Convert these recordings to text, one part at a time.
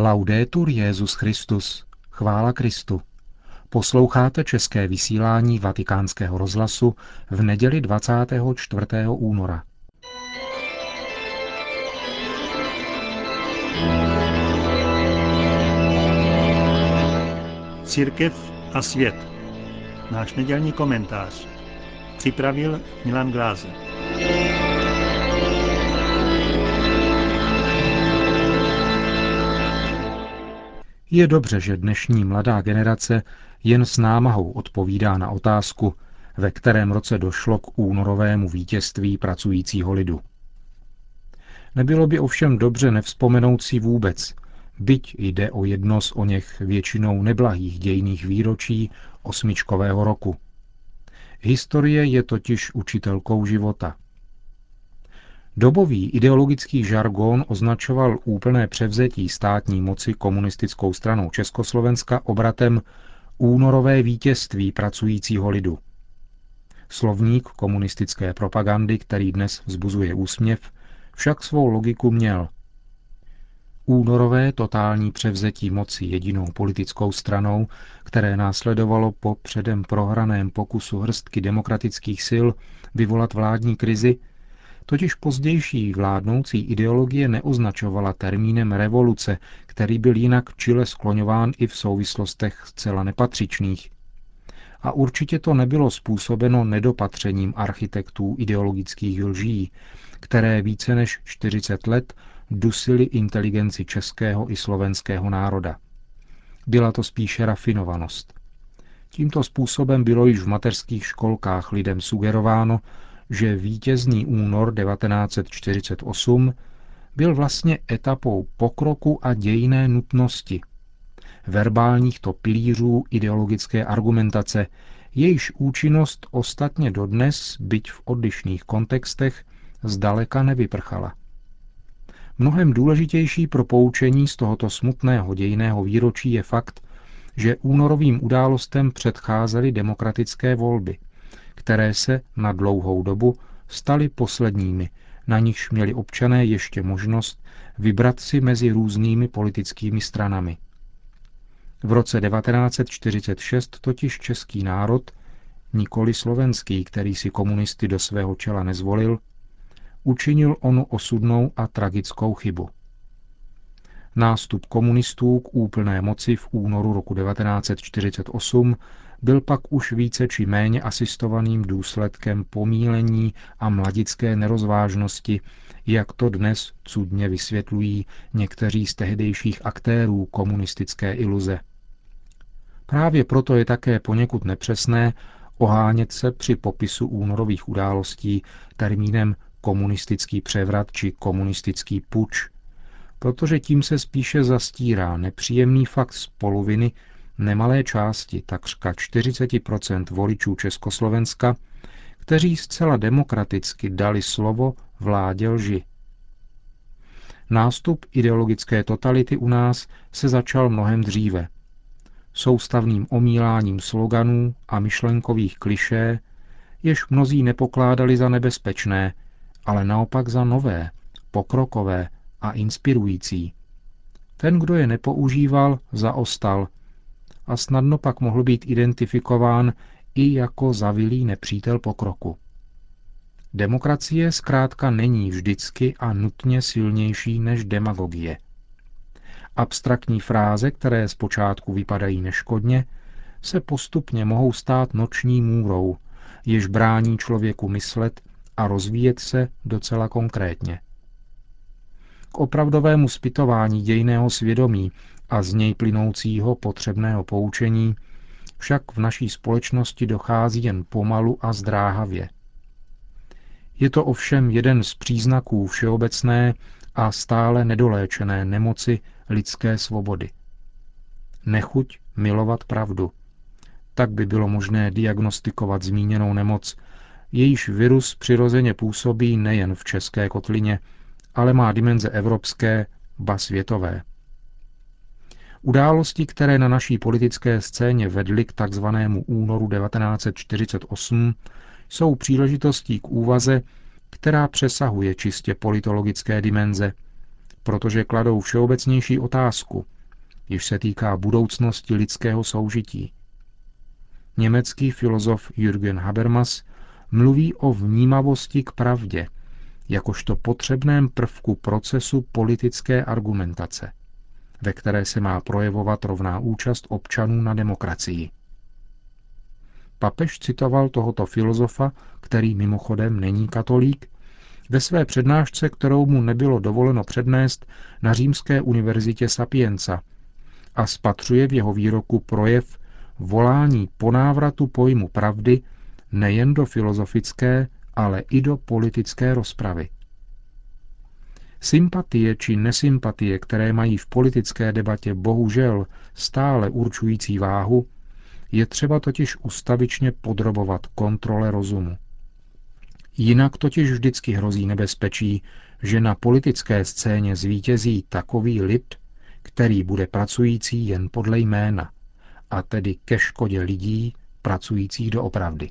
Laudetur Jezus Christus. Chvála Kristu. Posloucháte české vysílání Vatikánského rozhlasu v neděli 24. února. Církev a svět. Náš nedělní komentář. Připravil Milan Glázer. Je dobře, že dnešní mladá generace jen s námahou odpovídá na otázku, ve kterém roce došlo k únorovému vítězství pracujícího lidu. Nebylo by ovšem dobře nevzpomenout si vůbec, byť jde o jedno z o něch většinou neblahých dějných výročí osmičkového roku. Historie je totiž učitelkou života – Dobový ideologický žargon označoval úplné převzetí státní moci komunistickou stranou Československa obratem únorové vítězství pracujícího lidu. Slovník komunistické propagandy, který dnes vzbuzuje úsměv, však svou logiku měl. Únorové totální převzetí moci jedinou politickou stranou, které následovalo po předem prohraném pokusu hrstky demokratických sil vyvolat vládní krizi, Totiž pozdější vládnoucí ideologie neoznačovala termínem revoluce, který byl jinak čile skloňován i v souvislostech zcela nepatřičných. A určitě to nebylo způsobeno nedopatřením architektů ideologických lží, které více než 40 let dusily inteligenci českého i slovenského národa. Byla to spíše rafinovanost. Tímto způsobem bylo již v mateřských školkách lidem sugerováno, že vítězný únor 1948 byl vlastně etapou pokroku a dějné nutnosti, verbálních to pilířů ideologické argumentace, jejíž účinnost ostatně dodnes, byť v odlišných kontextech, zdaleka nevyprchala. Mnohem důležitější pro poučení z tohoto smutného dějného výročí je fakt, že únorovým událostem předcházely demokratické volby – které se na dlouhou dobu staly posledními, na nichž měli občané ještě možnost vybrat si mezi různými politickými stranami. V roce 1946 totiž český národ, nikoli slovenský, který si komunisty do svého čela nezvolil, učinil onu osudnou a tragickou chybu. Nástup komunistů k úplné moci v únoru roku 1948 byl pak už více či méně asistovaným důsledkem pomílení a mladické nerozvážnosti, jak to dnes cudně vysvětlují někteří z tehdejších aktérů komunistické iluze. Právě proto je také poněkud nepřesné ohánět se při popisu únorových událostí termínem komunistický převrat či komunistický puč, protože tím se spíše zastírá nepříjemný fakt z poloviny nemalé části, takřka 40% voličů Československa, kteří zcela demokraticky dali slovo vládě lži. Nástup ideologické totality u nás se začal mnohem dříve. Soustavným omíláním sloganů a myšlenkových klišé, jež mnozí nepokládali za nebezpečné, ale naopak za nové, pokrokové a inspirující. Ten, kdo je nepoužíval, zaostal a snadno pak mohl být identifikován i jako zavilý nepřítel pokroku. Demokracie zkrátka není vždycky a nutně silnější než demagogie. Abstraktní fráze, které zpočátku vypadají neškodně, se postupně mohou stát noční můrou, jež brání člověku myslet a rozvíjet se docela konkrétně. K opravdovému zpytování dějného svědomí a z něj plynoucího potřebného poučení však v naší společnosti dochází jen pomalu a zdráhavě. Je to ovšem jeden z příznaků všeobecné a stále nedoléčené nemoci lidské svobody. Nechuť milovat pravdu. Tak by bylo možné diagnostikovat zmíněnou nemoc, jejíž virus přirozeně působí nejen v české kotlině, ale má dimenze evropské, ba světové. Události, které na naší politické scéně vedly k takzvanému únoru 1948, jsou příležitostí k úvaze, která přesahuje čistě politologické dimenze, protože kladou všeobecnější otázku, jež se týká budoucnosti lidského soužití. Německý filozof Jürgen Habermas mluví o vnímavosti k pravdě, jakožto potřebném prvku procesu politické argumentace, ve které se má projevovat rovná účast občanů na demokracii. Papež citoval tohoto filozofa, který mimochodem není katolík, ve své přednášce, kterou mu nebylo dovoleno přednést na Římské univerzitě Sapienza a spatřuje v jeho výroku projev volání po návratu pojmu pravdy nejen do filozofické, ale i do politické rozpravy. Sympatie či nesympatie, které mají v politické debatě bohužel stále určující váhu, je třeba totiž ustavičně podrobovat kontrole rozumu. Jinak totiž vždycky hrozí nebezpečí, že na politické scéně zvítězí takový lid, který bude pracující jen podle jména, a tedy ke škodě lidí pracujících do opravdy.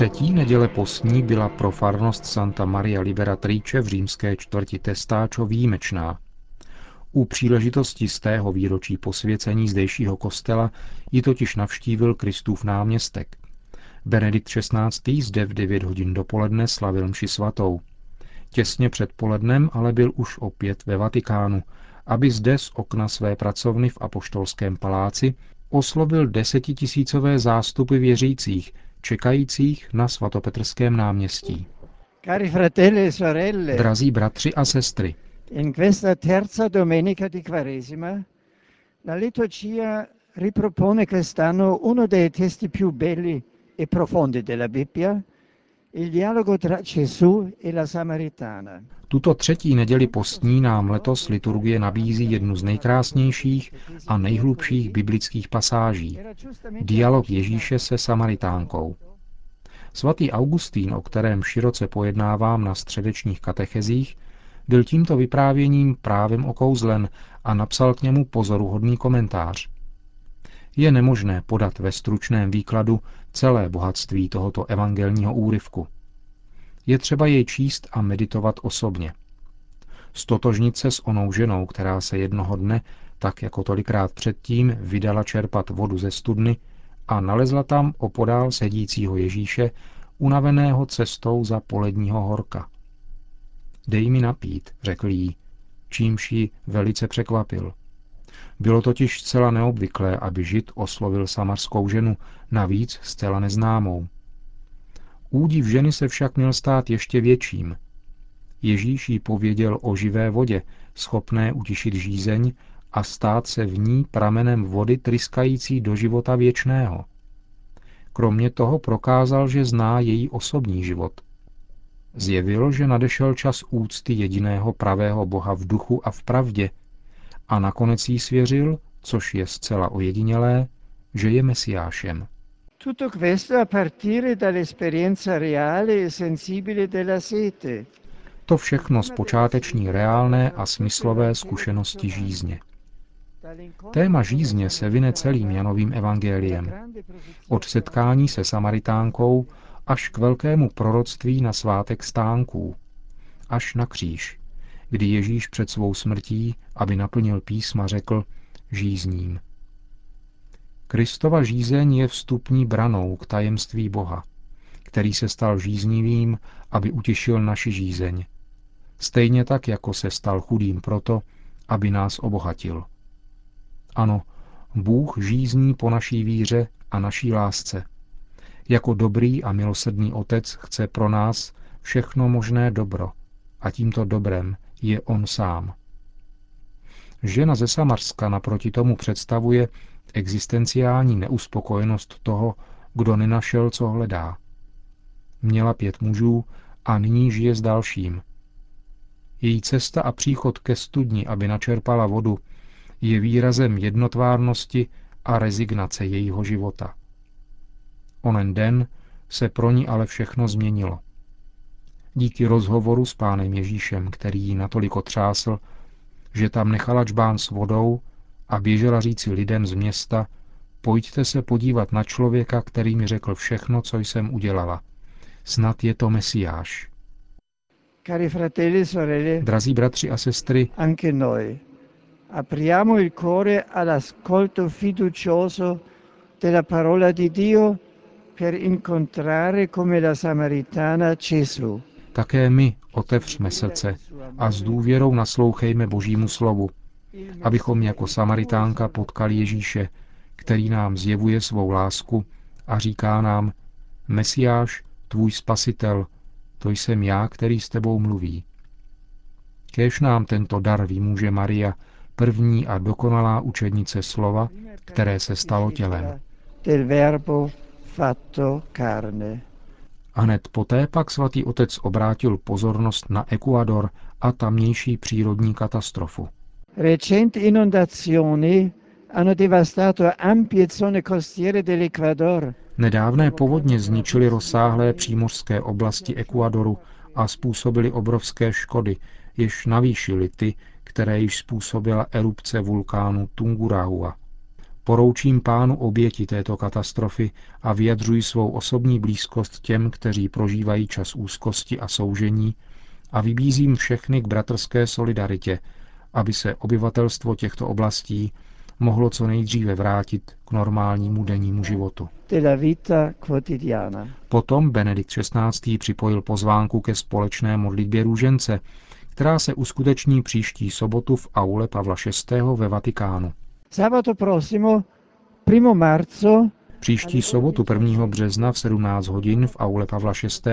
Třetí neděle postní byla pro farnost Santa Maria Liberatrice v římské čtvrti Testáčo výjimečná. U příležitosti z tého výročí posvěcení zdejšího kostela ji totiž navštívil Kristův náměstek. Benedikt XVI. zde v 9 hodin dopoledne slavil mši svatou. Těsně před polednem ale byl už opět ve Vatikánu, aby zde z okna své pracovny v Apoštolském paláci oslovil desetitisícové zástupy věřících, čekajících na svatopetrském náměstí. Cari fratelli e sorelle, Drazí bratři a sestry, in questa terza domenica di Quaresima la liturgia ripropone quest'anno uno dei testi più belli e profondi della Bibbia, tuto třetí neděli postní nám letos liturgie nabízí jednu z nejkrásnějších a nejhlubších biblických pasáží. Dialog Ježíše se Samaritánkou. Svatý Augustín, o kterém široce pojednávám na středečních katechezích, byl tímto vyprávěním právem okouzlen a napsal k němu pozoruhodný komentář. Je nemožné podat ve stručném výkladu celé bohatství tohoto evangelního úryvku. Je třeba jej číst a meditovat osobně. Stotožnit se s onou ženou, která se jednoho dne, tak jako tolikrát předtím, vydala čerpat vodu ze studny a nalezla tam opodál sedícího Ježíše, unaveného cestou za poledního horka. Dej mi napít, řekl jí, čímž ji velice překvapil. Bylo totiž zcela neobvyklé, aby žid oslovil samarskou ženu, navíc zcela neznámou. Údiv ženy se však měl stát ještě větším. Ježíš jí pověděl o živé vodě, schopné utišit žízeň a stát se v ní pramenem vody tryskající do života věčného. Kromě toho prokázal, že zná její osobní život. Zjevil, že nadešel čas úcty jediného pravého Boha v duchu a v pravdě a nakonec jí svěřil, což je zcela ojedinělé, že je mesiášem. Tutto questo a partire dall'esperienza reale e sensibile della sete. To všechno z počáteční reálné a smyslové zkušenosti žízně. Téma žízně se vyne celým Janovým evangeliem. Od setkání se Samaritánkou až k velkému proroctví na svátek stánků, až na kříž, kdy Ježíš před svou smrtí, aby naplnil písma, řekl žízním. Kristova žízeň je vstupní branou k tajemství Boha, který se stal žíznivým, aby utěšil naši žízeň. Stejně tak, jako se stal chudým proto, aby nás obohatil. Ano, Bůh žízní po naší víře a naší lásce. Jako dobrý a milosrdný otec chce pro nás všechno možné dobro a tímto dobrem je on sám. Žena ze Samarska naproti tomu představuje existenciální neuspokojenost toho, kdo nenašel, co hledá. Měla pět mužů a nyní žije s dalším. Její cesta a příchod ke studni, aby načerpala vodu, je výrazem jednotvárnosti a rezignace jejího života. Onen den se pro ní ale všechno změnilo. Díky rozhovoru s pánem Ježíšem, který ji natolik otřásl, že tam nechala čbán s vodou a běžela říci lidem z města, pojďte se podívat na člověka, který mi řekl všechno, co jsem udělala. Snad je to Mesiáš. Cari fratelli sorelle, Drazí bratři a sestry, anche noi apriamo il cuore all'ascolto fiducioso della parola di Dio per incontrare come la Samaritana Gesù. Také my otevřme srdce a s důvěrou naslouchejme Božímu slovu, abychom jako Samaritánka potkali Ježíše, který nám zjevuje svou lásku a říká nám, Mesiáš, tvůj spasitel, to jsem já, který s tebou mluví. Kéž nám tento dar vymůže Maria, první a dokonalá učednice slova, které se stalo tělem. Del verbo fatto carne. A hned poté pak svatý otec obrátil pozornost na Ekuador a tamnější přírodní katastrofu. Recenti inondazioni hanno devastato ampie zone costiere dell'Ecuador. Nedávné povodně zničily rozsáhlé přímořské oblasti Ekuadoru a způsobily obrovské škody, jež navýšily ty, které již způsobila erupce vulkánu Tungurahua. Poroučím pánu oběti této katastrofy a vyjadřuji svou osobní blízkost těm, kteří prožívají čas úzkosti a soužení a vybízím všechny k bratrské solidaritě, aby se obyvatelstvo těchto oblastí mohlo co nejdříve vrátit k normálnímu dennímu životu. Potom Benedikt XVI. připojil pozvánku ke společné modlitbě růžence, která se uskuteční příští sobotu v aule Pavla VI. ve Vatikánu. Příští sobotu 1. března v 17 hodin v aule Pavla VI.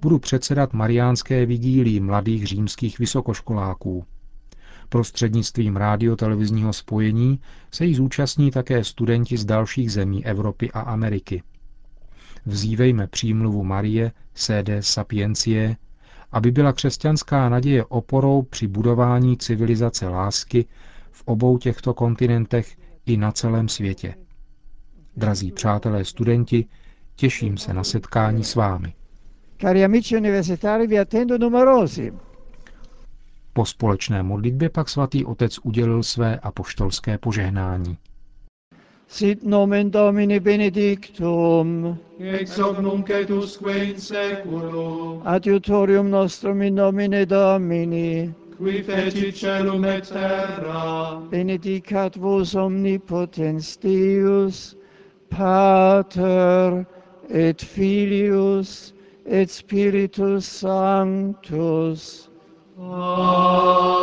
budu předsedat mariánské vigílii mladých římských vysokoškoláků. Prostřednictvím rádiotelevizního spojení se jí zúčastní také studenti z dalších zemí Evropy a Ameriky. Vzívejme přímluvu Marie, sede sapiencie, aby byla křesťanská naděje oporou při budování civilizace lásky v obou těchto kontinentech i na celém světě. Drazí přátelé studenti, těším se na setkání s vámi. cari amici universitari, vi attendo numerosi. Po společné modlitbě pak svatý otec udělil své apoštolské požehnání. Sit nomen Domini benedictum, ex hoc nunc et usque in seculum, adiutorium nostrum in nomine Domini, qui fecit celum et terra, benedicat vos omnipotens Deus, Pater et Filius et Spiritus Sanctus. Amen.